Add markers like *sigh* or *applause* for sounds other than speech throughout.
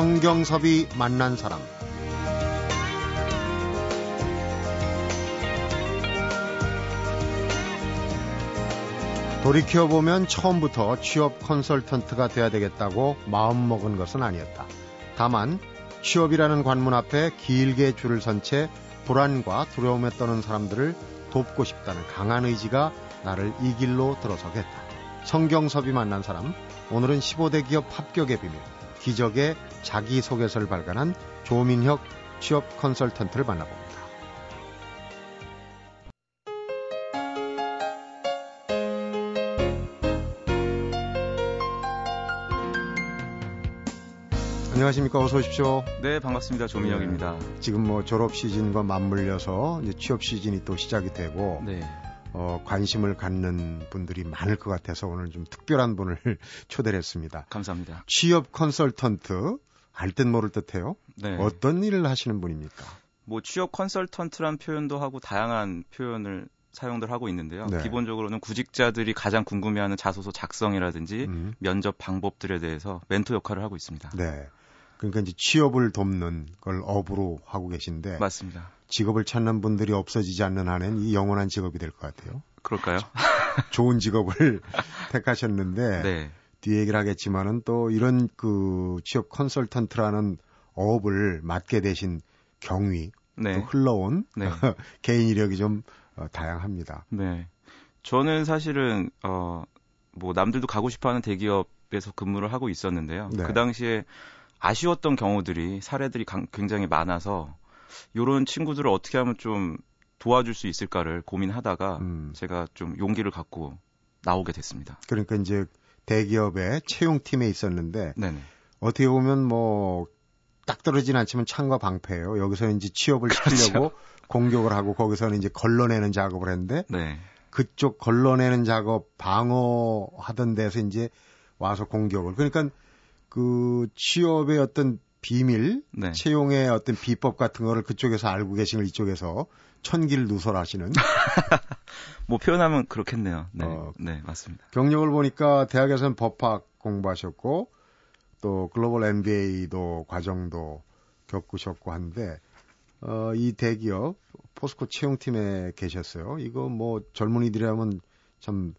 성경섭이 만난 사람 돌이켜보면 처음부터 취업 컨설턴트가 돼야 되겠다고 마음먹은 것은 아니었다. 다만 취업이라는 관문 앞에 길게 줄을 선 채 불안과 두려움에 떠는 사람들을 돕고 싶다는 강한 의지가 나를 이 길로 들어서게 했다. 성경섭이 만난 사람, 오늘은 15대 기업 합격의 비밀, 기적의 자기소개서를 발간한 조민혁 취업 컨설턴트를 만나봅니다. 안녕하십니까. 어서 오십시오. 네, 반갑습니다. 조민혁입니다. 네, 지금 뭐 졸업 시즌과 맞물려서 취업 시즌이 또 시작이 되고 네. 어, 관심을 갖는 분들이 많을 것 같아서 오늘 좀 특별한 분을 *laughs* 초대를 했습니다. 감사합니다. 취업 컨설턴트 알 듯 모를 듯해요. 네. 어떤 일을 하시는 분입니까? 뭐 취업 컨설턴트란 표현도 하고 다양한 표현을 사용들 하고 있는데요. 네. 기본적으로는 구직자들이 가장 궁금해하는 자소서 작성이라든지 음. 면접 방법들에 대해서 멘토 역할을 하고 있습니다. 네. 그러니까 이제 취업을 돕는 걸 업으로 하고 계신데 맞습니다. 직업을 찾는 분들이 없어지지 않는 한엔 이 영원한 직업이 될 것 같아요. 그럴까요? *laughs* 좋은 직업을 *laughs* 택하셨는데 네. 뒤에 얘기를 하겠지만은 또 이런 그 취업 컨설턴트라는 업을 맡게 되신 경위 네. 또 흘러온 네. *laughs* 개인 이력이 좀 어, 다양합니다. 네. 저는 사실은 어 뭐 남들도 가고 싶어하는 대기업에서 근무를 하고 있었는데요. 네. 그 당시에 아쉬웠던 경우들이 사례들이 강- 굉장히 많아서 요런 친구들을 어떻게 하면 좀 도와줄 수 있을까를 고민하다가 음, 제가 좀 용기를 갖고 나오게 됐습니다. 그러니까 이제 대기업의 채용팀에 있었는데 네네. 어떻게 보면 뭐 딱 떨어지진 않지만 창과 방패예요. 여기서는 이제 취업을 그렇죠. 시키려고 공격을 하고 거기서는 이제 걸러내는 작업을 했는데 네. 그쪽 걸러내는 작업 방어하던 데서 이제 와서 공격을 그러니까 그 취업의 어떤 비밀 네. 채용의 어떤 비법 같은 거를 그쪽에서 알고 계신 걸 이쪽에서 천기를 누설하시는 *laughs* 뭐 표현하면 그렇겠네요. 네. 어. 네, 맞습니다. 경력을 보니까 대학에서는 법학 공부하셨고 또 글로벌 MBA도 과정도 겪으셨고 한데 어, 이 대기업 포스코 채용팀에 계셨어요. 이거 뭐 젊은이들이라면 참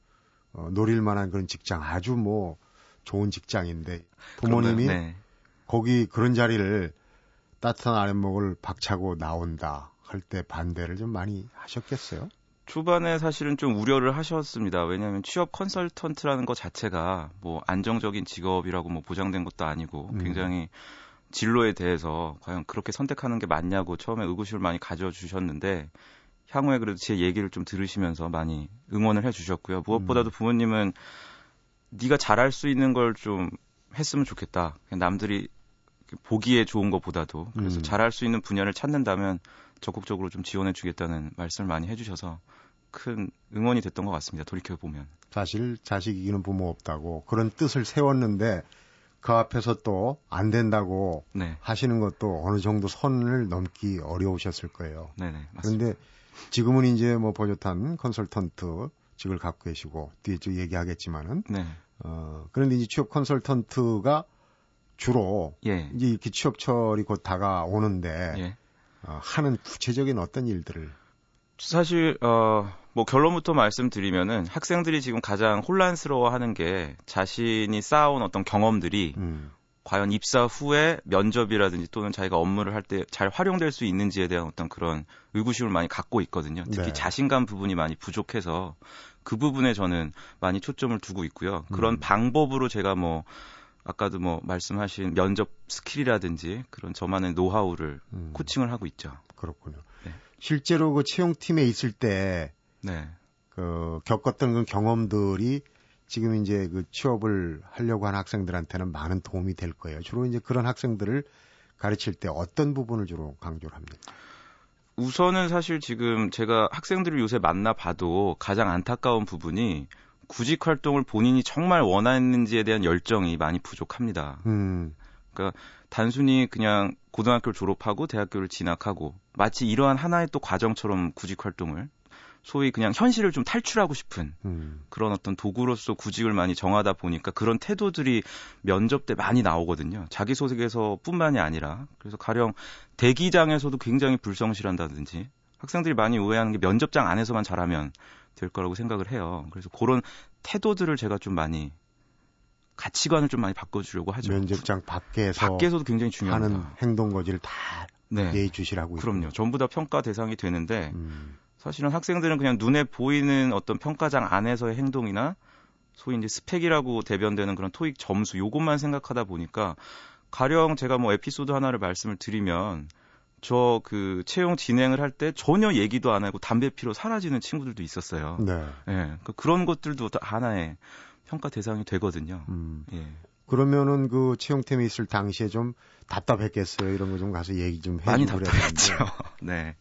어, 노릴 만한 그런 직장 아주 뭐 좋은 직장인데 부모님이 그런가요? 네. 거기 그런 자리를 따뜻한 아랫목을 박차고 나온다 할 때 반대를 좀 많이 하셨겠어요? 초반에 사실은 좀 우려를 하셨습니다. 왜냐하면 취업 컨설턴트라는 것 자체가 뭐 안정적인 직업이라고 뭐 보장된 것도 아니고 음. 굉장히 진로에 대해서 과연 그렇게 선택하는 게 맞냐고 처음에 의구심을 많이 가져주셨는데 향후에 그래도 제 얘기를 좀 들으시면서 많이 응원을 해주셨고요. 무엇보다도 음. 부모님은 네가 잘할 수 있는 걸 좀 했으면 좋겠다. 남들이 보기에 좋은 것보다도 그래서 음. 잘할 수 있는 분야를 찾는다면 적극적으로 좀 지원해 주겠다는 말씀을 많이 해주셔서 큰 응원이 됐던 것 같습니다. 돌이켜 보면. 사실 자식 이기는 부모 없다고 그런 뜻을 세웠는데 그 앞에서 또 안 된다고 네, 하시는 것도 어느 정도 선을 넘기 어려우셨을 거예요. 네네 맞습니다. 그런데 지금은 이제 뭐 버젓한 컨설턴트 직을 갖고 계시고 뒤에 좀 얘기하겠지만은 네, 어 그런데 이제 취업 컨설턴트가 주로 예, 이제 이렇게 취업철이 곧 다가오는데 예. 어, 하는 구체적인 어떤 일들을 사실 어, 뭐 결론부터 말씀드리면은 학생들이 지금 가장 혼란스러워하는 게 자신이 쌓아온 어떤 경험들이 음, 과연 입사 후에 면접이라든지 또는 자기가 업무를 할 때 잘 활용될 수 있는지에 대한 어떤 그런 의구심을 많이 갖고 있거든요. 특히 네. 자신감 부분이 많이 부족해서 그 부분에 저는 많이 초점을 두고 있고요. 그런 음. 방법으로 제가 뭐 아까도 뭐 말씀하신 면접 스킬이라든지 그런 저만의 노하우를 음, 코칭을 하고 있죠. 그렇군요. 네. 실제로 그 채용팀에 있을 때 네. 그 겪었던 그 경험들이 지금 이제 그 취업을 하려고 하는 학생들한테는 많은 도움이 될 거예요. 주로 이제 그런 학생들을 가르칠 때 어떤 부분을 주로 강조를 합니까? 우선은 사실 지금 제가 학생들을 요새 만나봐도 가장 안타까운 부분이 구직 활동을 본인이 정말 원하는지에 대한 열정이 많이 부족합니다. 음, 단순히 그냥 고등학교를 졸업하고 대학교를 진학하고 마치 이러한 하나의 또 과정처럼 구직 활동을 소위 그냥 현실을 좀 탈출하고 싶은 음. 그런 어떤 도구로서 구직을 많이 정하다 보니까 그런 태도들이 면접 때 많이 나오거든요. 자기소개서뿐만이 아니라 그래서 가령 대기장에서도 굉장히 불성실한다든지 학생들이 많이 오해하는 게 면접장 안에서만 잘하면 될 거라고 생각을 해요. 그래서 그런 태도들을 제가 좀 많이 가치관을 좀 많이 바꿔주려고 하죠. 면접장 밖에서 밖에서도 굉장히 중요한 하는 행동 거지를 다 네. 예의주시라고 그럼요. 전부 다 평가 대상이 되는데 음. 사실은 학생들은 그냥 눈에 보이는 어떤 평가장 안에서의 행동이나 소위 이제 스펙이라고 대변되는 그런 토익 점수 요것만 생각하다 보니까 가령 제가 뭐 에피소드 하나를 말씀을 드리면 저 그 채용 진행을 할 때 전혀 얘기도 안 하고 담배 피러 사라지는 친구들도 있었어요. 네. 예. 네, 그런 것들도 하나의 평가 대상이 되거든요. 음. 예. 그러면은 그 채용팀에 있을 당시에 좀 답답했겠어요. 이런 거 좀 가서 얘기 좀 해주고 많이 답답했죠. *laughs* 네.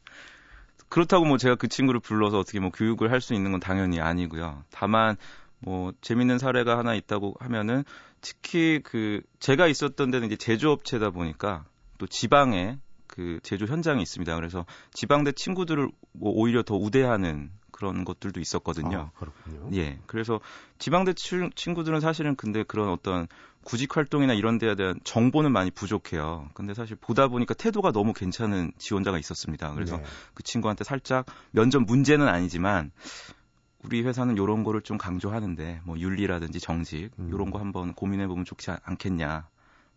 그렇다고 뭐 제가 그 친구를 불러서 어떻게 뭐 교육을 할 수 있는 건 당연히 아니고요. 다만 뭐 재밌는 사례가 하나 있다고 하면은 특히 그 제가 있었던 데는 이제 제조업체다 보니까 또 지방에 그 제조 현장이 있습니다. 그래서 지방대 친구들을 뭐 오히려 더 우대하는 그런 것들도 있었거든요. 아, 그렇군요. 예. 그래서 지방대 친구들은 사실은 근데 그런 어떤 구직 활동이나 이런 데에 대한 정보는 많이 부족해요. 근데 사실 보다 보니까 태도가 너무 괜찮은 지원자가 있었습니다. 그래서 네. 그 친구한테 살짝 면접 문제는 아니지만 우리 회사는 이런 거를 좀 강조하는데 뭐 윤리라든지 정직 음. 이런 거 한번 고민해 보면 좋지 않겠냐.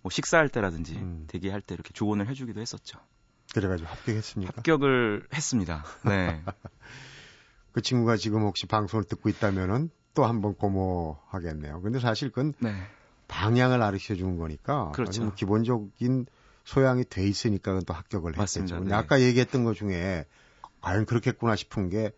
뭐 식사할 때라든지 음. 대기할 때 이렇게 조언을 해주기도 했었죠. 그래가지고 합격했습니까? 합격을 했습니다. 네. *laughs* 그 친구가 지금 혹시 방송을 듣고 있다면은 또 한 번 고모하겠네요. 근데 사실 그건 네. 방향을 가르쳐 주는 거니까 그렇죠. 뭐 기본적인 소양이 돼 있으니까 또 합격을 했겠죠. 네. 아까 얘기했던 것 중에 과연 그렇겠구나 싶은 게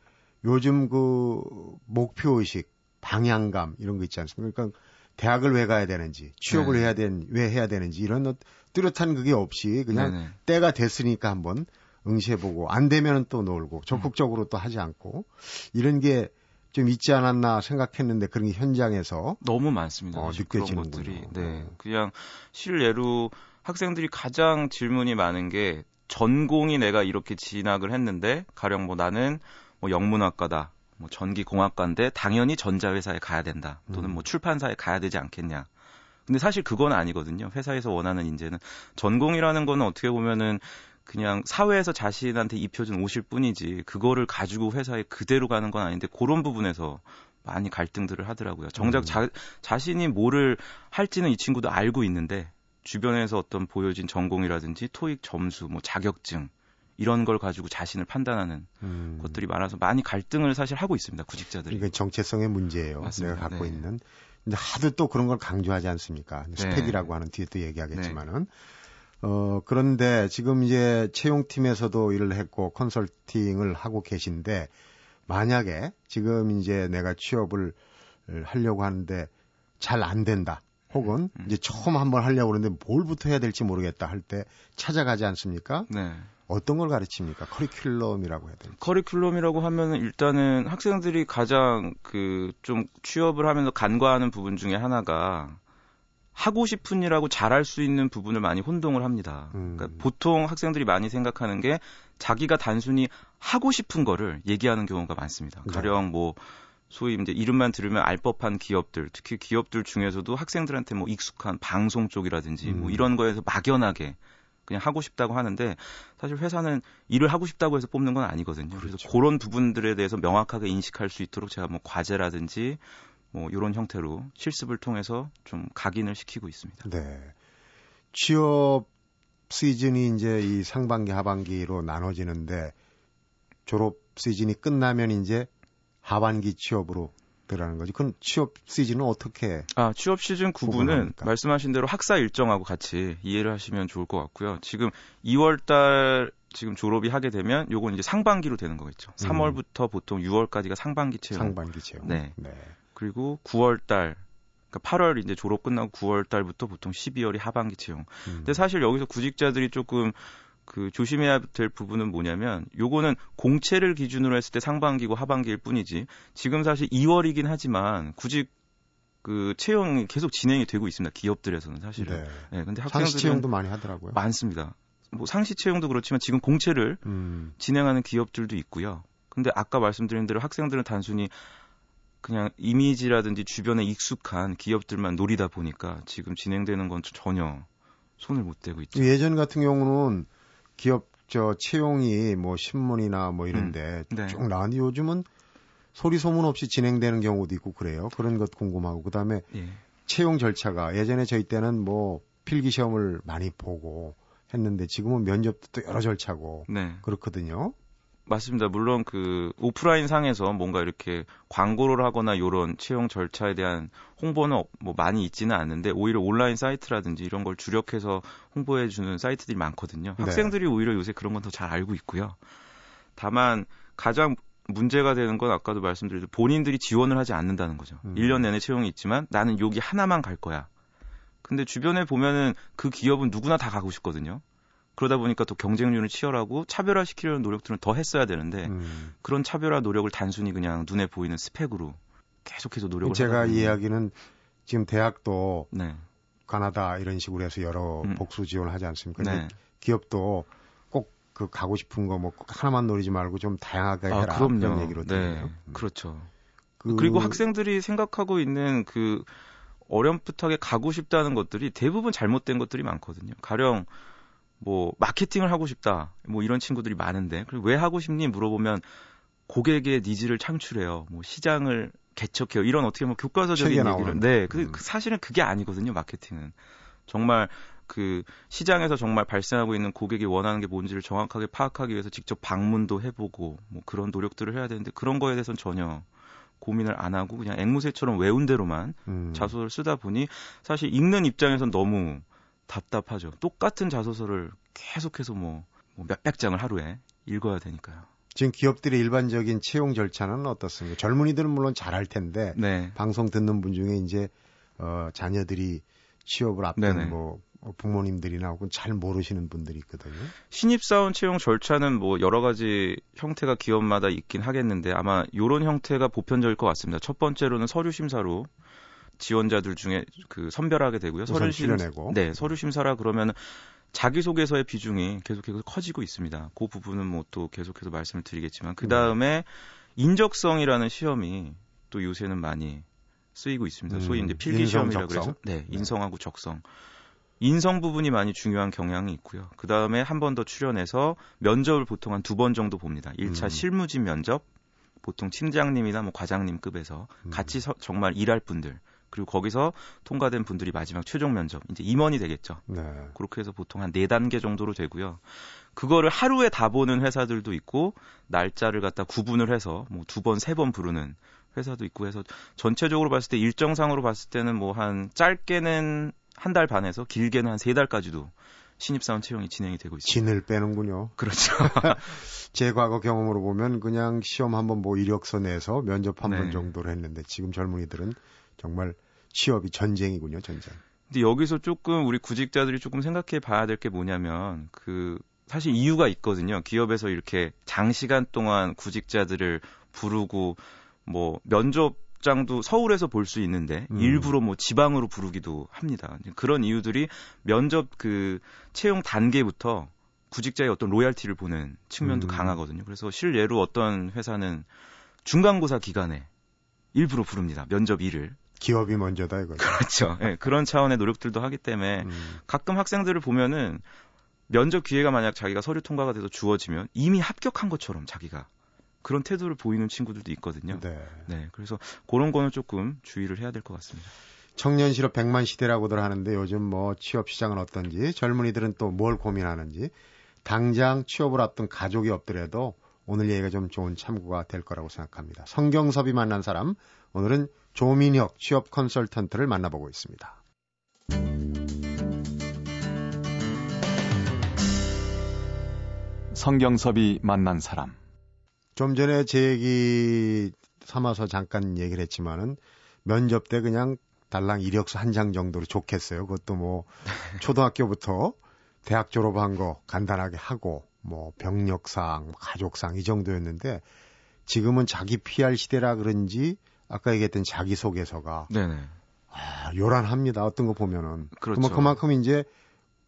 요즘 그 목표 의식, 방향감 이런 거 있지 않습니까? 그러니까 대학을 왜 가야 되는지, 취업을 네. 해야 되는 왜 해야 되는지 이런 뚜렷한 그게 없이 그냥 네네. 때가 됐으니까 한번 응시해보고 안 되면은 또 놀고 적극적으로 또 하지 않고 이런 게 좀 있지 않았나 생각했는데 그런 게 현장에서 너무 많습니다. 어, 느껴지는 것들이 네 어. 그냥 실례로 학생들이 가장 질문이 많은 게 전공이 내가 이렇게 진학을 했는데 가령 뭐 나는 뭐 영문학과다 뭐 전기공학과인데 당연히 전자회사에 가야 된다 또는 뭐 음. 출판사에 가야 되지 않겠냐 근데 사실 그건 아니거든요. 회사에서 원하는 인재는 전공이라는 거는 어떻게 보면은 그냥 사회에서 자신한테 입혀준 옷일 뿐이지 그거를 가지고 회사에 그대로 가는 건 아닌데 그런 부분에서 많이 갈등들을 하더라고요. 정작 음. 자, 자신이 뭐를 할지는 이 친구도 알고 있는데 주변에서 어떤 보여진 전공이라든지 토익 점수, 뭐 자격증 이런 걸 가지고 자신을 판단하는 음. 것들이 많아서 많이 갈등을 사실 하고 있습니다. 구직자들이. 이건 정체성의 문제예요. 맞습니다. 내가 갖고 네. 있는. 근데 하도 또 그런 걸 강조하지 않습니까? 네. 스펙이라고 하는 뒤에 또 얘기하겠지만은. 네. 어, 그런데 지금 이제 채용팀에서도 일을 했고 컨설팅을 하고 계신데 만약에 지금 이제 내가 취업을 하려고 하는데 잘 안 된다. 혹은 음. 이제 처음 한번 하려고 그러는데 뭘부터 해야 될지 모르겠다 할 때 찾아가지 않습니까? 네. 어떤 걸 가르칩니까? 커리큘럼이라고 해야 될지. 커리큘럼이라고 하면은 일단은 학생들이 가장 그 좀 취업을 하면서 간과하는 부분 중에 하나가 하고 싶은 일하고 잘할 수 있는 부분을 많이 혼동을 합니다. 음. 그러니까 보통 학생들이 많이 생각하는 게 자기가 단순히 하고 싶은 거를 얘기하는 경우가 많습니다. 네. 가령 뭐 소위 이제 이름만 들으면 알 법한 기업들, 특히 기업들 중에서도 학생들한테 뭐 익숙한 방송 쪽이라든지 뭐 음. 뭐 이런 거에서 막연하게 그냥 하고 싶다고 하는데 사실 회사는 일을 하고 싶다고 해서 뽑는 건 아니거든요. 그렇죠. 그래서 그런 부분들에 대해서 명확하게 인식할 수 있도록 제가 뭐 과제라든지 뭐 이런 형태로 실습을 통해서 좀 각인을 시키고 있습니다. 네. 취업 시즌이 이제 이 상반기 하반기로 나눠지는데 졸업 시즌이 끝나면 이제 하반기 취업으로 들어가는 거지. 그럼 취업 시즌은 어떻게? 아, 취업 시즌 구분은 말씀하신 대로 학사 일정하고 같이 이해를 하시면 좋을 것 같고요. 지금 2월 달 지금 졸업이 하게 되면 요건 이제 상반기로 되는 거겠죠. 3월부터 음. 보통 6월까지가 상반기 채용. 상반기 채용. 네. 네. 그리고 9월 달 그러니까 8월 이제 졸업 끝나고 9월 달부터 보통 12월이 하반기 채용. 음. 근데 사실 여기서 구직자들이 조금 그 조심해야 될 부분은 뭐냐면 요거는 공채를 기준으로 했을 때 상반기고 하반기일 뿐이지 지금 사실 2월이긴 하지만 구직 그 채용이 계속 진행이 되고 있습니다. 기업들에서는 사실은. 네. 네 근데 학생들은 상시 채용도 많이 하더라고요. 많습니다. 뭐 상시 채용도 그렇지만 지금 공채를 음. 진행하는 기업들도 있고요. 근데 아까 말씀드린 대로 학생들은 단순히 그냥 이미지라든지 주변에 익숙한 기업들만 노리다 보니까 지금 진행되는 건 전혀 손을 못 대고 있죠. 예전 같은 경우는 기업 저 채용이 뭐 신문이나 뭐 이런데 음, 네. 쭉 나왔는데 요즘은 소리 소문 없이 진행되는 경우도 있고 그래요. 그런 것 궁금하고 그다음에 예. 채용 절차가 예전에 저희 때는 뭐 필기 시험을 많이 보고 했는데 지금은 면접도 또 여러 절차고 네. 그렇거든요. 맞습니다. 물론 그 오프라인 상에서 뭔가 이렇게 광고를 하거나 이런 채용 절차에 대한 홍보는 뭐 많이 있지는 않는데 오히려 온라인 사이트라든지 이런 걸 주력해서 홍보해 주는 사이트들이 많거든요. 네. 학생들이 오히려 요새 그런 건 더 잘 알고 있고요. 다만 가장 문제가 되는 건 아까도 말씀드렸듯 본인들이 지원을 하지 않는다는 거죠. 음. 1년 내내 채용이 있지만 나는 여기 하나만 갈 거야. 근데 주변에 보면은 그 기업은 누구나 다 가고 싶거든요. 그러다 보니까 또 경쟁률을 치열하고 차별화시키려는 노력들은 더 했어야 되는데 음. 그런 차별화 노력을 단순히 그냥 눈에 보이는 스펙으로 계속해서 노력을 제가 이야기는 지금 대학도 네. 가나다 이런 식으로 해서 여러 음. 복수 지원을 하지 않습니까? 네. 기업도 꼭 그 가고 싶은 거 뭐 하나만 노리지 말고 좀 다양하게 아, 해라 그럼요. 그런 얘기로 네. 음. 그렇죠. 그... 그리고 학생들이 생각하고 있는 그 어렴풋하게 가고 싶다는 것들이 대부분 잘못된 것들이 많거든요. 가령 뭐 마케팅을 하고 싶다 뭐 이런 친구들이 많은데 그리고 왜 하고 싶니 물어보면 고객의 needs를 창출해요. 뭐 시장을 개척해요. 이런 어떻게 보면 교과서적인 얘기를. 네, 그, 음. 그 사실은 그게 아니거든요. 마케팅은 정말 그 시장에서 정말 발생하고 있는 고객이 원하는 게 뭔지를 정확하게 파악하기 위해서 직접 방문도 해보고 뭐 그런 노력들을 해야 되는데 그런 거에 대해서는 전혀 고민을 안 하고 그냥 앵무새처럼 외운 대로만 음. 자소서를 쓰다 보니 사실 읽는 입장에선 너무 답답하죠. 똑같은 자소서를 계속해서 뭐, 뭐 몇백 장을 하루에 읽어야 되니까요. 지금 기업들의 일반적인 채용 절차는 어떻습니까? 젊은이들은 물론 잘할 텐데 네. 방송 듣는 분 중에 이제 어 자녀들이 취업을 앞둔. 뭐 부모님들이나 혹은 잘 모르시는 분들이 있거든요. 신입사원 채용 절차는 뭐 여러 가지 형태가 기업마다 있긴 하겠는데 아마 이런 형태가 보편적일 것 같습니다. 첫 번째로는 서류 심사로 지원자들 중에 그 선별하게 되고요. 서류 심 내고 네, 서류 심사라 그러면 자기소개서의 비중이 계속해서 커지고 있습니다. 그 부분은 뭐 또 계속해서 말씀을 드리겠지만 그 다음에 인적성이라는 시험이 또 요새는 많이 쓰이고 있습니다. 음, 소위 이제 필기 시험이라고 그래서 네, 네, 인성하고 적성. 인성 부분이 많이 중요한 경향이 있고요. 그 다음에 한 번 더 출연해서 면접을 보통 한 두 번 정도 봅니다. 1차 음. 실무진 면접, 보통 팀장님이나 뭐 과장님급에서 음. 같이 서, 정말 일할 분들, 그리고 거기서 통과된 분들이 마지막 최종 면접 이제 임원이 되겠죠. 네. 그렇게 해서 보통 한 네 단계 정도로 되고요. 그거를 하루에 다 보는 회사들도 있고 날짜를 갖다 구분을 해서 뭐 두 번, 세 번 부르는 회사도 있고 해서 전체적으로 봤을 때 일정상으로 봤을 때는 뭐 한 짧게는 한 달 반에서 길게는 한 세 달까지도 신입사원 채용이 진행이 되고 있습니다. 진을 빼는군요. 그렇죠. *laughs* 제 과거 경험으로 보면 그냥 시험 한번 뭐 이력서 내서 면접 한번 네. 정도로 했는데 지금 젊은이들은 정말 취업이 전쟁이군요, 전쟁. 근데 여기서 조금 우리 구직자들이 조금 생각해 봐야 될 게 뭐냐면 그 사실 이유가 있거든요. 기업에서 이렇게 장시간 동안 구직자들을 부르고 뭐 면접장도 서울에서 볼 수 있는데 음. 일부러 뭐 지방으로 부르기도 합니다. 그런 이유들이 면접 그 채용 단계부터 구직자의 어떤 로얄티를 보는 측면도 음. 강하거든요. 그래서 실례로 어떤 회사는 중간고사 기간에 일부러 부릅니다. 면접 일을. 기업이 먼저다 이거죠. 그렇죠. 네, 그런 차원의 노력들도 하기 때문에 음. 가끔 학생들을 보면은 면접 기회가 만약 자기가 서류 통과가 돼서 주어지면 이미 합격한 것처럼 자기가 그런 태도를 보이는 친구들도 있거든요. 네. 네. 그래서 그런 거는 조금 주의를 해야 될 것 같습니다. 청년 실업 100만 시대라고들 하는데 요즘 뭐 취업 시장은 어떤지 젊은이들은 또 뭘 고민하는지 당장 취업을 앞둔 가족이 없더라도 오늘 얘기가 좀 좋은 참고가 될 거라고 생각합니다. 성경섭이 만난 사람 오늘은 조민혁 취업 컨설턴트를 만나보고 있습니다. 성경섭이 만난 사람. 좀 전에 제 얘기 삼아서 잠깐 얘기를 했지만은 면접 때 그냥 달랑 이력서 한 장 정도로 좋겠어요. 그것도 뭐 *laughs* 초등학교부터 대학 졸업한 거 간단하게 하고 뭐 병력상, 가족상 이 정도였는데 지금은 자기 PR 시대라 그런지 아까 얘기했던 자기소개서가 네네. 아, 요란합니다. 어떤 거 보면은. 그렇죠. 그만큼 이제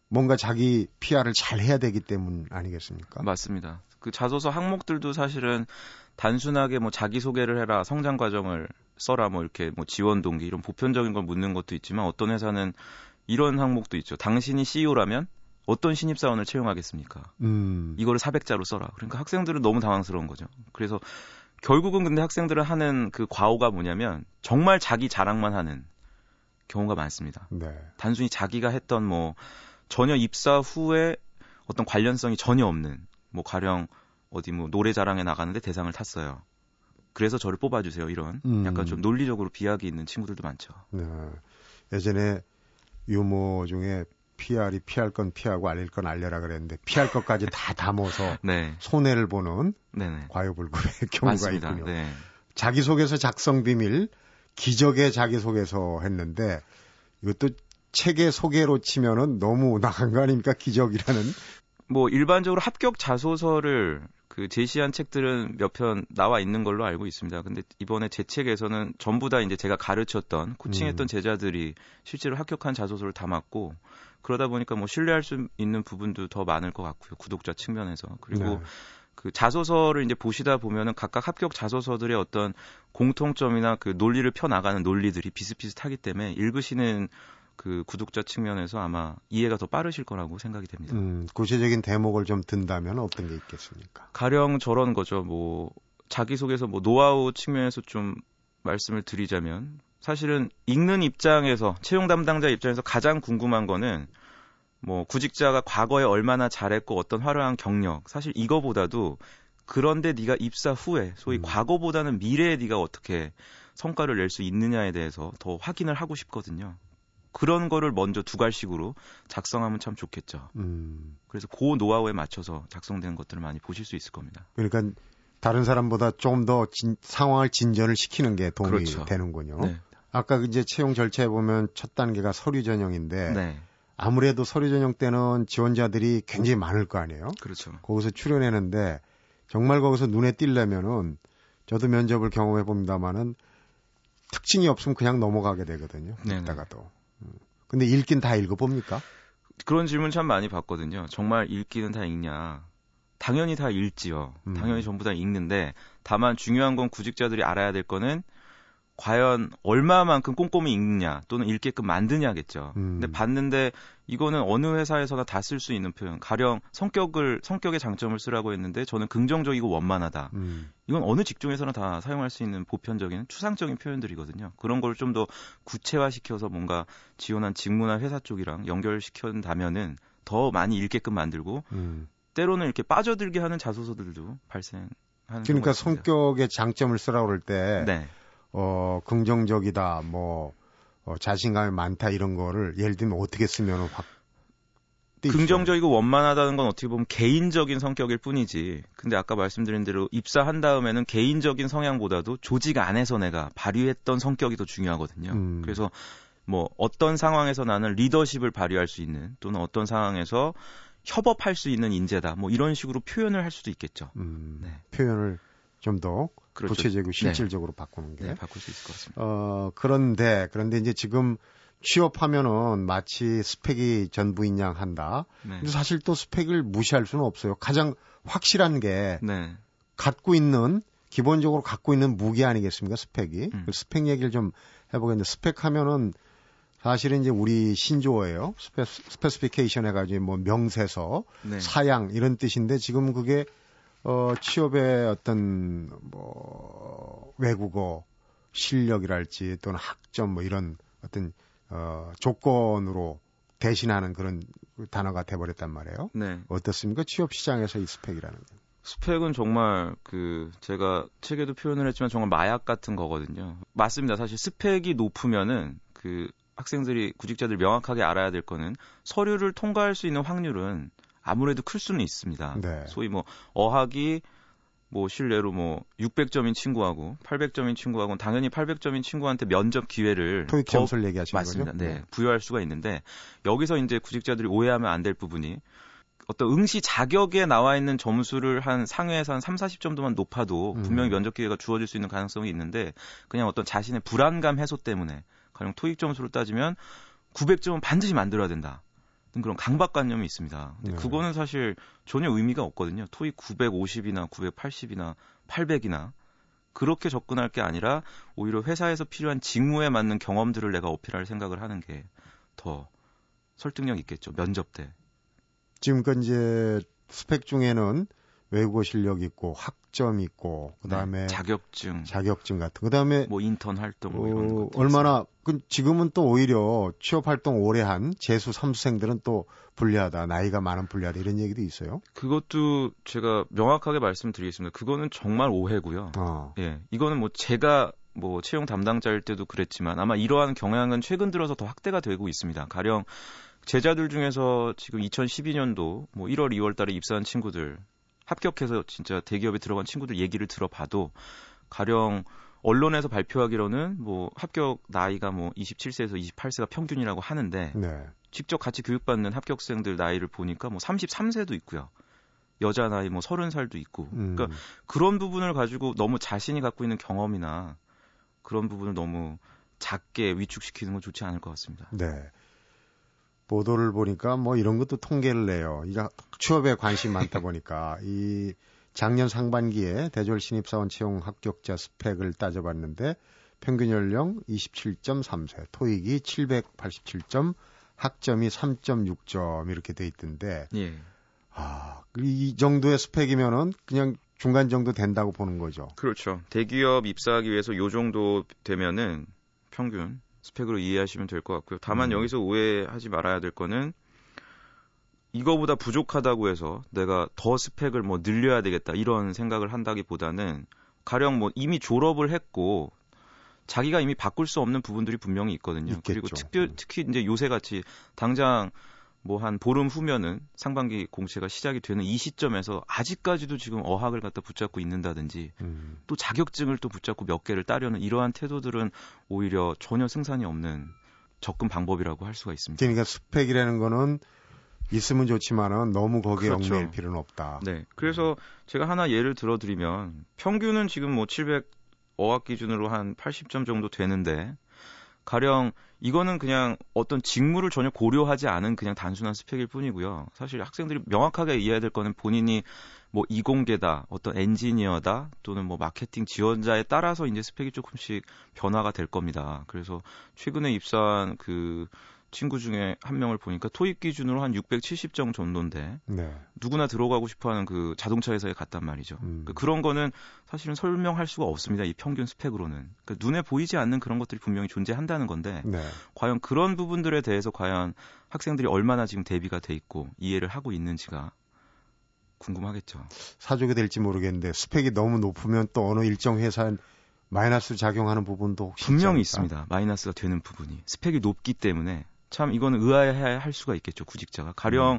뭔가 자기 PR을 잘 해야 되기 때문 아니겠습니까? 맞습니다. 그 자소서 항목들도 사실은 단순하게 뭐 자기 소개를 해라, 성장 과정을 써라, 뭐 이렇게 뭐 지원 동기 이런 보편적인 걸 묻는 것도 있지만 어떤 회사는 이런 항목도 있죠. 당신이 CEO라면 어떤 신입 사원을 채용하겠습니까? 음. 이거를 400자로 써라. 그러니까 학생들은 너무 당황스러운 거죠. 그래서 결국은 근데 학생들은 하는 그 과오가 뭐냐면 정말 자기 자랑만 하는 경우가 많습니다. 네. 단순히 자기가 했던 뭐 전혀 입사 후에 어떤 관련성이 전혀 없는 뭐 가령 어디 뭐 노래 자랑에 나가는데 대상을 탔어요. 그래서 저를 뽑아주세요. 이런 음. 약간 좀 논리적으로 비약이 있는 친구들도 많죠. 네. 예전에 유모 중에 PR이 피할 건 피하고 알릴 건 알려라 그랬는데 피할 것까지 다 *laughs* 담아서 네. 손해를 보는 네네. 과유불급의 *laughs* 경우가 맞습니다. 있군요. 네. 자기소개서 작성 비밀 기적의 자기소개서 했는데 이것도 책의 소개로 치면은 너무 나간 거 아닙니까? 기적이라는. 뭐 일반적으로 합격 자소서를 그 제시한 책들은 몇 편 나와 있는 걸로 알고 있습니다. 근데 이번에 제 책에서는 전부 다 이제 제가 가르쳤던 코칭했던 음. 제자들이 실제로 합격한 자소서를 담았고 그러다 보니까 뭐 신뢰할 수 있는 부분도 더 많을 것 같고요. 구독자 측면에서. 그리고 네. 그 자소서를 이제 보시다 보면은 각각 합격 자소서들의 어떤 공통점이나 그 논리를 펴 나가는 논리들이 비슷비슷하기 때문에 읽으시는 그 구독자 측면에서 아마 이해가 더 빠르실 거라고 생각이 됩니다. 음, 구체적인 대목을 좀 든다면 어떤 게 있겠습니까? 가령 저런 거죠. 뭐 자기소개서 뭐 노하우 측면에서 좀 말씀을 드리자면 사실은 읽는 입장에서 채용 담당자 입장에서 가장 궁금한 거는 뭐 구직자가 과거에 얼마나 잘했고 어떤 화려한 경력 사실 이거보다도 그런데 네가 입사 후에 소위 음. 과거보다는 미래에 네가 어떻게 성과를 낼 수 있느냐에 대해서 더 확인을 하고 싶거든요. 그런 거를 먼저 두갈식으로 작성하면 참 좋겠죠. 음. 그래서 그 노하우에 맞춰서 작성된 것들을 많이 보실 수 있을 겁니다. 그러니까 다른 사람보다 좀더 상황을 진전을 시키는 게 도움이 그렇죠. 되는군요. 네. 아까 이제 채용 절차에 보면 첫 단계가 서류 전형인데 네. 아무래도 서류 전형 때는 지원자들이 굉장히 많을 거 아니에요. 그렇죠. 거기서 출연했는데 정말 거기서 눈에 띄려면은 저도 면접을 경험해 봅니다만은 특징이 없으면 그냥 넘어가게 되거든요. 읽다가도. 음. 근데 읽긴 다 읽어봅니까? 그런 질문 참 많이 받거든요. 정말 읽기는 다 읽냐? 당연히 다 읽지요. 음. 당연히 전부 다 읽는데 다만 중요한 건 구직자들이 알아야 될 거는 과연 얼마만큼 꼼꼼히 읽느냐 또는 읽게끔 만드냐겠죠. 음. 근데 봤는데 이거는 어느 회사에서나 다 쓸 수 있는 표현. 가령 성격을 성격의 장점을 쓰라고 했는데 저는 긍정적이고 원만하다. 음. 이건 어느 직종에서나 다 사용할 수 있는 보편적인 추상적인 표현들이거든요. 그런 걸 좀 더 구체화시켜서 뭔가 지원한 직무나 회사 쪽이랑 연결시켜다면은 더 많이 읽게끔 만들고 음. 때로는 이렇게 빠져들게 하는 자소서들도 발생하는 그러니까 성격의 장점을 쓰라고 그럴 때 네. 어, 긍정적이다, 뭐, 어, 자신감이 많다 이런 거를 예를 들면 어떻게 쓰면 확 긍정적이고 원만하다는 건 어떻게 보면 개인적인 성격일 뿐이지. 근데 아까 말씀드린 대로 입사한 다음에는 개인적인 성향보다도 조직 안에서 내가 발휘했던 성격이 더 중요하거든요. 음. 그래서 뭐 어떤 상황에서 나는 리더십을 발휘할 수 있는 또는 어떤 상황에서 협업할 수 있는 인재다. 뭐 이런 식으로 표현을 할 수도 있겠죠. 음, 네. 표현을 좀더 그렇죠. 구체적이고 네. 실질적으로 네. 바꾸는 게 네, 바꿀 수 있을 것 같습니다. 어, 그런데 그런데 이제 지금 취업하면은 마치 스펙이 전부인 양 한다. 네. 근데 사실 또 스펙을 무시할 수는 없어요. 가장 확실한 게 네. 갖고 있는 기본적으로 갖고 있는 무기 아니겠습니까? 스펙이. 음. 그 스펙 얘기를 좀 해보겠는데 스펙 하면은 사실은 이제 우리 신조어예요. 스페, specification 해가지고 뭐 명세서, 네. 사양 이런 뜻인데 지금 그게 어, 취업의 어떤 뭐 외국어 실력이랄지 또는 학점 뭐 이런 어떤 어, 조건으로 대신하는 그런 단어가 돼버렸단 말이에요. 네. 어떻습니까? 취업 시장에서 이 스펙이라는 건. 스펙은 정말 그 제가 책에도 표현을 했지만 정말 마약 같은 거거든요. 맞습니다. 사실 스펙이 높으면은 그 학생들이 구직자들 명확하게 알아야 될 거는 서류를 통과할 수 있는 확률은 아무래도 클 수는 있습니다. 네. 소위 뭐 어학이 뭐 실례로 뭐 600점인 친구하고 800점인 친구하고는 당연히 800점인 친구한테 면접 기회를 토익 점수를 얘기하시는 맞습니다. 거죠? 네. 네. 부여할 수가 있는데 여기서 이제 구직자들이 오해하면 안 될 부분이 어떤 응시 자격에 나와 있는 점수를 한 상회에서 한 3, 40점도만 높아도 음. 분명히 면접 기회가 주어질 수 있는 가능성이 있는데 그냥 어떤 자신의 불안감 해소 때문에 가령 토익 점수를 따지면 900점은 반드시 만들어야 된다. 그런 강박관념이 있습니다. 근데 네. 그거는 사실 전혀 의미가 없거든요. 토익 950이나 980이나 800이나 그렇게 접근할 게 아니라 오히려 회사에서 필요한 직무에 맞는 경험들을 내가 어필할 생각을 하는 게 더 설득력 있겠죠. 면접 때. 지금까지 이제 스펙 중에는 외국어 실력 있고 학점 있고 그다음에 네, 자격증 자격증 같은 그다음에 뭐 인턴 활동 뭐 이런 어, 얼마나 그 지금은 또 오히려 취업 활동 오래 한 재수 삼수생들은 또 불리하다 나이가 많은 불리하다 이런 얘기도 있어요. 그것도 제가 명확하게 말씀드리겠습니다. 그거는 정말 오해고요. 어. 예, 이거는 뭐 제가 뭐 채용 담당자일 때도 그랬지만 아마 이러한 경향은 최근 들어서 더 확대가 되고 있습니다. 가령 제자들 중에서 지금 2012년도 뭐 1월, 2월 달에 입사한 친구들 합격해서 진짜 대기업에 들어간 친구들 얘기를 들어봐도 가령 언론에서 발표하기로는 뭐 합격 나이가 뭐 27세에서 28세가 평균이라고 하는데 네. 직접 같이 교육받는 합격생들 나이를 보니까 뭐 33세도 있고요. 여자 나이 뭐 30살도 있고. 음. 그러니까 그런 부분을 가지고 너무 자신이 갖고 있는 경험이나 그런 부분을 너무 작게 위축시키는 건 좋지 않을 것 같습니다. 네. 보도를 보니까 뭐 이런 것도 통계를 내요. 이게 취업에 관심 많다 보니까 이 작년 상반기에 대졸 신입사원 채용 합격자 스펙을 따져봤는데 평균 연령 27.3세, 토익이 787점, 학점이 3.6점 이렇게 돼 있던데. 예. 아, 이 정도의 스펙이면은 그냥 중간 정도 된다고 보는 거죠. 그렇죠. 대기업 입사하기 위해서 요 정도 되면은 평균 스펙으로 이해하시면 될 것 같고요. 다만 음. 여기서 오해하지 말아야 될 거는 이거보다 부족하다고 해서 내가 더 스펙을 뭐 늘려야 되겠다 이런 생각을 한다기보다는 가령 뭐 이미 졸업을 했고 자기가 이미 바꿀 수 없는 부분들이 분명히 있거든요. 있겠죠. 그리고 특별 특히 이제 요새 같이 당장 뭐 한 보름 후면은 상반기 공채가 시작이 되는 이 시점에서 아직까지도 지금 어학을 갖다 붙잡고 있는다든지 음. 또 자격증을 또 붙잡고 몇 개를 따려는 이러한 태도들은 오히려 전혀 승산이 없는 접근 방법이라고 할 수가 있습니다. 그러니까 스펙이라는 거는 있으면 좋지만은 너무 거기에 그렇죠. 얽매일 필요는 없다. 네. 그래서 제가 하나 예를 들어드리면 평균은 지금 뭐 700 어학 기준으로 한 80점 정도 되는데 가령 이거는 그냥 어떤 직무를 전혀 고려하지 않은 그냥 단순한 스펙일 뿐이고요. 사실 학생들이 명확하게 이해해야 될 거는 본인이 뭐 이공계다, 어떤 엔지니어다, 또는 뭐 마케팅 지원자에 따라서 이제 스펙이 조금씩 변화가 될 겁니다. 그래서 최근에 입사한 그 친구 중에 한 명을 보니까 토익 기준으로 한 670점 정도인데 네. 누구나 들어가고 싶어하는 그 자동차 회사에 갔단 말이죠. 음. 그러니까 그런 거는 사실은 설명할 수가 없습니다. 이 평균 스펙으로는 그러니까 눈에 보이지 않는 그런 것들이 분명히 존재한다는 건데 네. 과연 그런 부분들에 대해서 과연 학생들이 얼마나 지금 대비가 돼 있고 이해를 하고 있는지가 궁금하겠죠. 사족이 될지 모르겠는데 스펙이 너무 높으면 또 어느 일정 회사는 마이너스 작용하는 부분도 분명히 있습니다. 마이너스가 되는 부분이 스펙이 높기 때문에 참 이거는 의아해 할 수가 있겠죠 구직자가 가령 음.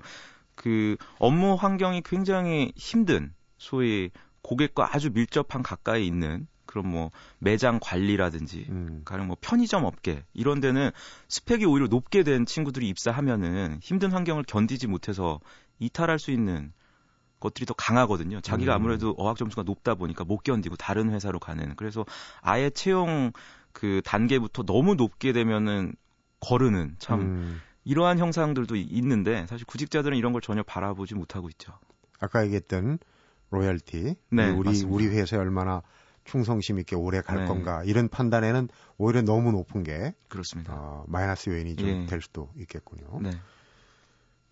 그 업무 환경이 굉장히 힘든 소위 고객과 아주 밀접한 가까이 있는 그런 뭐 매장 관리라든지 음. 가령 뭐 편의점 업계 이런 데는 스펙이 오히려 높게 된 친구들이 입사하면은 힘든 환경을 견디지 못해서 이탈할 수 있는 것들이 더 강하거든요. 자기가 음. 아무래도 어학 점수가 높다 보니까 못 견디고 다른 회사로 가는. 그래서 아예 채용 그 단계부터 너무 높게 되면은 거르는 참 음. 이러한 형상들도 있는데 사실 구직자들은 이런 걸 전혀 바라보지 못하고 있죠. 아까 얘기했던 로열티 네, 우리 맞습니다. 우리 회사에 얼마나 충성심 있게 오래 갈 네. 건가 이런 판단에는 오히려 너무 높은 게 그렇습니다. 어, 마이너스 요인이 좀될 예. 수도 있겠군요. 네.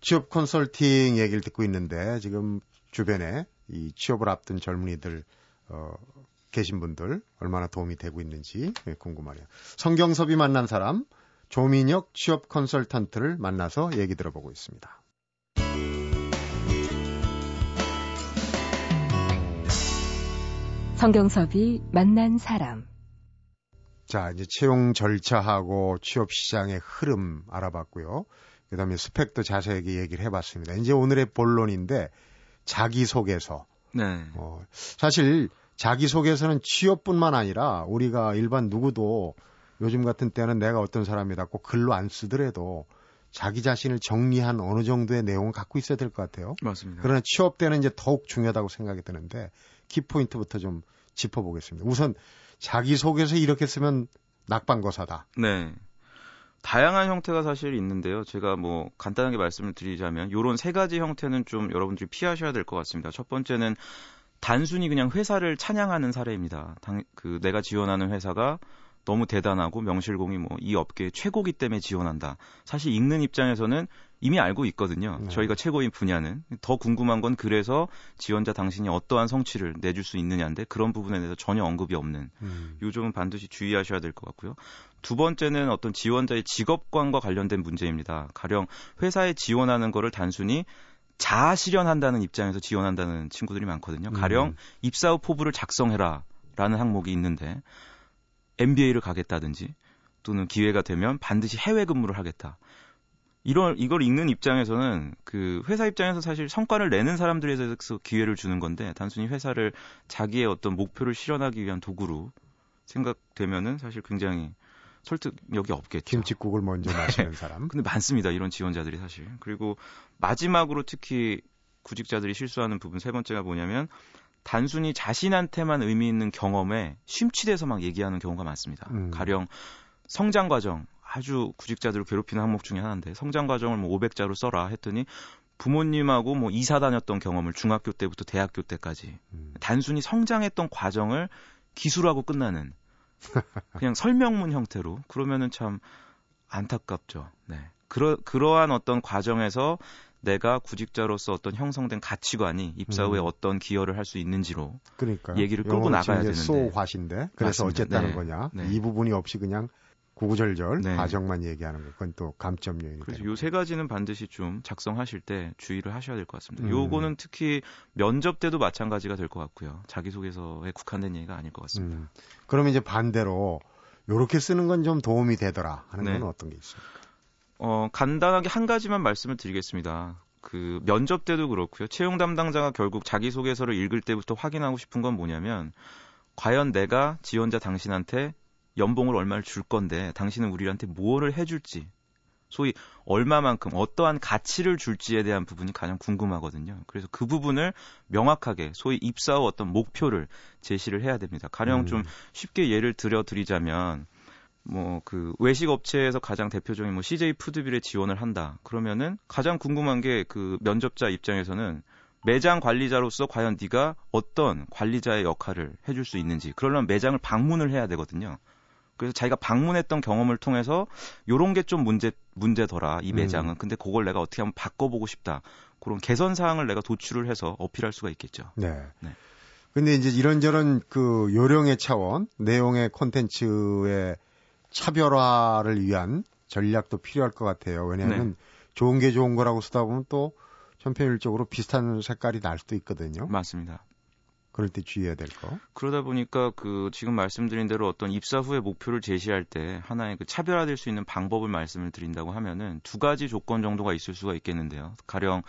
취업 컨설팅 얘기를 듣고 있는데 지금 주변에 이 취업을 앞둔 젊은이들 어, 계신 분들 얼마나 도움이 되고 있는지 궁금하네요. 성경섭이 만난 사람 조민혁 취업 컨설턴트를 만나서 얘기 들어보고 있습니다. 성경섭이 만난 사람. 자, 이제 채용 절차하고 취업 시장의 흐름 알아봤고요. 그 다음에 스펙도 자세하게 얘기를 해봤습니다. 이제 오늘의 본론인데, 자기 소개서. 네. 어, 사실, 자기 소개서는 취업뿐만 아니라 우리가 일반 누구도 요즘 같은 때는 내가 어떤 사람이다 꼭 글로 안 쓰더라도 자기 자신을 정리한 어느 정도의 내용을 갖고 있어야 될 것 같아요. 맞습니다. 그러나 취업 때는 이제 더욱 중요하다고 생각이 드는데 키포인트부터 좀 짚어보겠습니다. 우선 자기 속에서 이렇게 쓰면 낙방거사다. 네. 다양한 형태가 사실 있는데요. 제가 뭐 간단하게 말씀을 드리자면 요런 세 가지 형태는 좀 여러분들이 피하셔야 될 것 같습니다. 첫 번째는 단순히 그냥 회사를 찬양하는 사례입니다. 당, 그 내가 지원하는 회사가 너무 대단하고 명실공히 뭐 이 업계의 최고기 때문에 지원한다. 사실 읽는 입장에서는 이미 알고 있거든요. 네. 저희가 최고인 분야는 더 궁금한 건 그래서 지원자 당신이 어떠한 성취를 내줄 수 있느냐인데 그런 부분에 대해서 전혀 언급이 없는 음. 요 점은 반드시 주의하셔야 될 것 같고요. 두 번째는 어떤 지원자의 직업관과 관련된 문제입니다. 가령 회사에 지원하는 거를 단순히 자아 실현한다는 입장에서 지원한다는 친구들이 많거든요. 가령 음. 입사 후 포부를 작성해라 라는 항목이 있는데 MBA를 가겠다든지 또는 기회가 되면 반드시 해외 근무를 하겠다. 이런 이걸 읽는 입장에서는 그 회사 입장에서 사실 성과를 내는 사람들에 대해서 기회를 주는 건데 단순히 회사를 자기의 어떤 목표를 실현하기 위한 도구로 생각되면은 사실 굉장히 설득력이 없겠죠. 김치국을 먼저 마시는 사람. 근데 많습니다. 이런 지원자들이 사실. 그리고 마지막으로 특히 구직자들이 실수하는 부분 세 번째가 뭐냐면 단순히 자신한테만 의미 있는 경험에 심취돼서 막 얘기하는 경우가 많습니다. 음. 가령 성장 과정 아주 구직자들을 괴롭히는 항목 중에 하나인데 성장 과정을 뭐 500자로 써라 했더니 부모님하고 뭐 이사 다녔던 경험을 중학교 때부터 대학교 때까지 음. 단순히 성장했던 과정을 기술하고 끝나는 *laughs* 그냥 설명문 형태로 그러면은 참 안타깝죠. 네. 그러 그러한 어떤 과정에서 내가 구직자로서 어떤 형성된 가치관이 입사 후에 음. 어떤 기여를 할 수 있는지로 그러니까 얘기를 끌고 나가야 되는데 소화신데 그래서 맞습니다. 어쨌다는 네. 거냐 네. 이 부분이 없이 그냥 구구절절 네. 과정만 얘기하는 거 그건 또 감점 요인이 그래서 요 세 가지는 반드시 좀 작성하실 때 주의를 하셔야 될 것 같습니다. 음. 요거는 특히 면접 때도 마찬가지가 될 것 같고요. 자기소개서에 국한된 얘기가 아닐 것 같습니다. 음. 그러면 이제 반대로 요렇게 쓰는 건 좀 도움이 되더라 하는 네. 건 어떤 게 있습니까? 어, 간단하게 한 가지만 말씀을 드리겠습니다. 그 면접 때도 그렇고요. 채용 담당자가 결국 자기소개서를 읽을 때부터 확인하고 싶은 건 뭐냐면 과연 내가 지원자 당신한테 연봉을 얼마를 줄 건데 당신은 우리한테 무엇을 해줄지 소위 얼마만큼 어떠한 가치를 줄지에 대한 부분이 가장 궁금하거든요. 그래서 그 부분을 명확하게 소위 입사 후 어떤 목표를 제시를 해야 됩니다. 가령 음. 좀 쉽게 예를 들어 드리자면 뭐 그 외식 업체에서 가장 대표적인 뭐 CJ 푸드빌에 지원을 한다. 그러면은 가장 궁금한 게 그 면접자 입장에서는 매장 관리자로서 과연 네가 어떤 관리자의 역할을 해줄 수 있는지 그러려면 매장을 방문을 해야 되거든요. 그래서 자기가 방문했던 경험을 통해서 요런 게 좀 문제 문제더라 이 매장은. 음. 근데 그걸 내가 어떻게 하면 바꿔보고 싶다. 그런 개선 사항을 내가 도출을 해서 어필할 수가 있겠죠. 네. 네. 근데 이제 이런저런 그 요령의 차원, 내용의 콘텐츠의 차별화를 위한 전략도 필요할 것 같아요. 왜냐하면 네. 좋은 게 좋은 거라고 쓰다 보면 또 편편일적으로 비슷한 색깔이 날 수도 있거든요. 맞습니다. 그럴 때 주의해야 될 거. 그러다 보니까 그 지금 말씀드린 대로 어떤 입사 후에 목표를 제시할 때 하나의 그 차별화될 수 있는 방법을 말씀을 드린다고 하면은 두 가지 조건 정도가 있을 수가 있겠는데요. 가령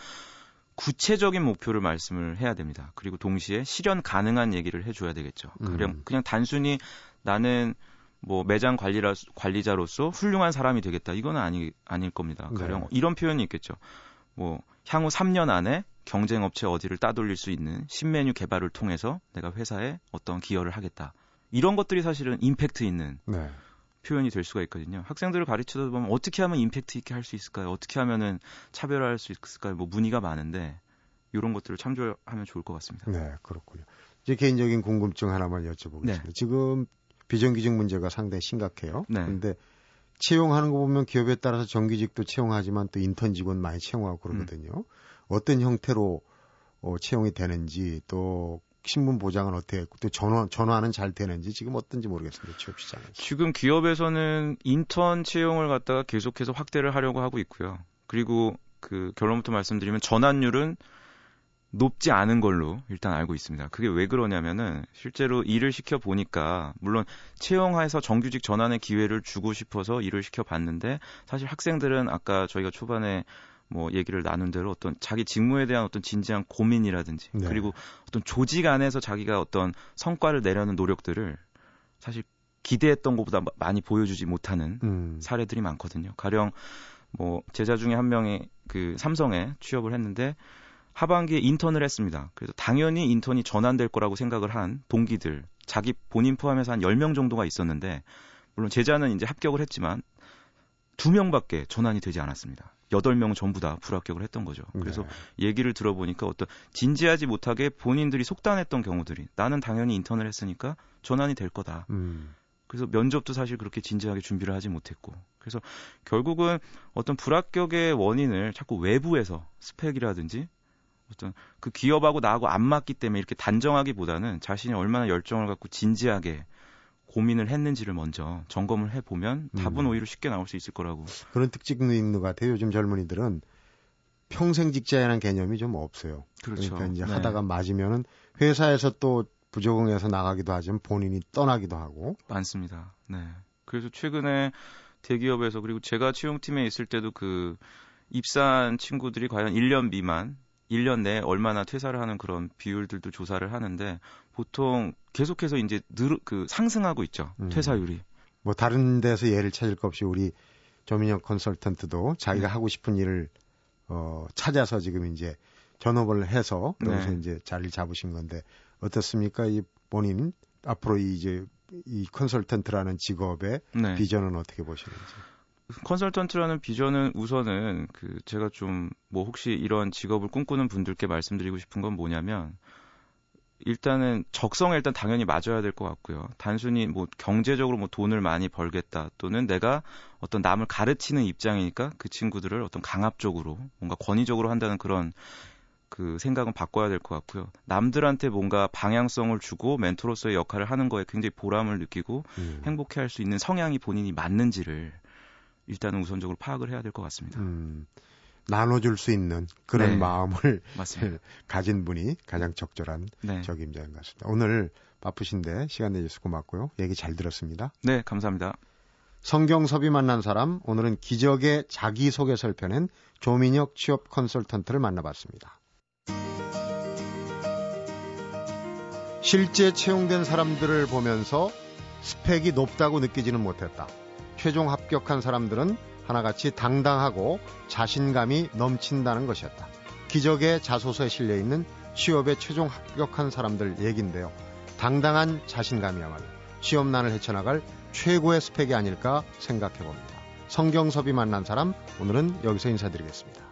구체적인 목표를 말씀을 해야 됩니다. 그리고 동시에 실현 가능한 얘기를 해줘야 되겠죠. 가령 음. 그냥 단순히 나는 뭐 매장 관리라, 관리자로서 훌륭한 사람이 되겠다. 이건 아니 아닐 겁니다. 가령 네. 이런 표현이 있겠죠. 뭐 향후 3년 안에 경쟁 업체 어디를 따돌릴 수 있는 신메뉴 개발을 통해서 내가 회사에 어떤 기여를 하겠다. 이런 것들이 사실은 임팩트 있는 네. 표현이 될 수가 있거든요. 학생들을 가르치다 보면 어떻게 하면 임팩트 있게 할 수 있을까요? 어떻게 하면은 차별화할 수 있을까요? 뭐 문의가 많은데 이런 것들을 참조하면 좋을 것 같습니다. 네, 그렇군요. 이제 개인적인 궁금증 하나만 여쭤보겠습니다. 네. 지금 비정규직 문제가 상당히 심각해요. 네. 그런데 채용하는 거 보면 기업에 따라서 정규직도 채용하지만 또 인턴 직원 많이 채용하고 그러거든요. 음. 어떤 형태로 어, 채용이 되는지 또 신분 보장은 어떻게 했고 또 전화 전화는 잘 되는지 지금 어떤지 모르겠습니다 취업 시장에서. 지금 기업에서는 인턴 채용을 갖다가 계속해서 확대를 하려고 하고 있고요. 그리고 그 결론부터 말씀드리면 전환율은 높지 않은 걸로 일단 알고 있습니다. 그게 왜 그러냐면은 실제로 일을 시켜 보니까 물론 채용해서 정규직 전환의 기회를 주고 싶어서 일을 시켜 봤는데 사실 학생들은 아까 저희가 초반에 뭐 얘기를 나눈 대로 어떤 자기 직무에 대한 어떤 진지한 고민이라든지 네. 그리고 어떤 조직 안에서 자기가 어떤 성과를 내려는 노력들을 사실 기대했던 것보다 많이 보여주지 못하는 음. 사례들이 많거든요. 가령 뭐 제자 중에 한 명이 그 삼성에 취업을 했는데 하반기에 인턴을 했습니다. 그래서 당연히 인턴이 전환될 거라고 생각을 한 동기들, 자기 본인 포함해서 한 10명 정도가 있었는데 물론 제자는 이제 합격을 했지만 두 명밖에 전환이 되지 않았습니다. 여덟 명 전부 다 불합격을 했던 거죠. 그래서 네. 얘기를 들어보니까 어떤 진지하지 못하게 본인들이 속단했던 경우들이 나는 당연히 인턴을 했으니까 전환이 될 거다. 음. 그래서 면접도 사실 그렇게 진지하게 준비를 하지 못했고 그래서 결국은 어떤 불합격의 원인을 자꾸 외부에서 스펙이라든지 어떤 그 기업하고 나하고 안 맞기 때문에 이렇게 단정하기보다는 자신이 얼마나 열정을 갖고 진지하게 고민을 했는지를 먼저 점검을 해보면 답은 음. 오히려 쉽게 나올 수 있을 거라고. 그런 특징도 있는 것 같아요. 요즘 젊은이들은 평생 직장이라는 개념이 좀 없어요. 그렇죠. 그러니까 이제 네. 하다가 맞으면은 회사에서 또 부적응해서 나가기도 하지만 본인이 떠나기도 하고. 많습니다. 네. 그래서 최근에 대기업에서 그리고 제가 채용팀에 있을 때도 그 입사한 친구들이 과연 1년 미만 1년 내에 얼마나 퇴사를 하는 그런 비율들도 조사를 하는데 보통 계속해서 이제 늘, 그 상승하고 있죠. 음. 퇴사율이. 뭐 다른 데서 예를 찾을 것 없이 우리 조민혁 컨설턴트도 자기가 네. 하고 싶은 일을 어 찾아서 지금 이제 전업을 해서 여기서 네. 이제 자리를 잡으신 건데 어떻습니까? 이 본인 앞으로 이제 이 컨설턴트라는 직업의 네. 비전은 어떻게 보시는지? 컨설턴트라는 비전은 우선은 그 제가 좀 뭐 혹시 이런 직업을 꿈꾸는 분들께 말씀드리고 싶은 건 뭐냐면 일단은 적성에 일단 당연히 맞아야 될 것 같고요. 단순히 뭐 경제적으로 뭐 돈을 많이 벌겠다 또는 내가 어떤 남을 가르치는 입장이니까 그 친구들을 어떤 강압적으로 뭔가 권위적으로 한다는 그런 그 생각은 바꿔야 될 것 같고요. 남들한테 뭔가 방향성을 주고 멘토로서의 역할을 하는 거에 굉장히 보람을 느끼고 음. 행복해 할 수 있는 성향이 본인이 맞는지를 일단은 우선적으로 파악을 해야 될 것 같습니다. 음, 나눠줄 수 있는 그런 네, 마음을 *laughs* 가진 분이 가장 적절한 네. 적임자인 것 같습니다. 오늘 바쁘신데 시간 내주셔서 고맙고요. 얘기 잘 들었습니다. 네, 감사합니다. 성경섭이 만난 사람, 오늘은 기적의 자기소개서를 펴낸 조민혁 취업 컨설턴트를 만나봤습니다. 실제 채용된 사람들을 보면서 스펙이 높다고 느끼지는 못했다. 최종 합격한 사람들은 하나같이 당당하고 자신감이 넘친다는 것이었다. 기적의 자소서에 실려 있는 취업에 최종 합격한 사람들 얘긴데요. 당당한 자신감이야말로 취업난을 헤쳐나갈 최고의 스펙이 아닐까 생각해 봅니다. 성경섭이 만난 사람 오늘은 여기서 인사드리겠습니다.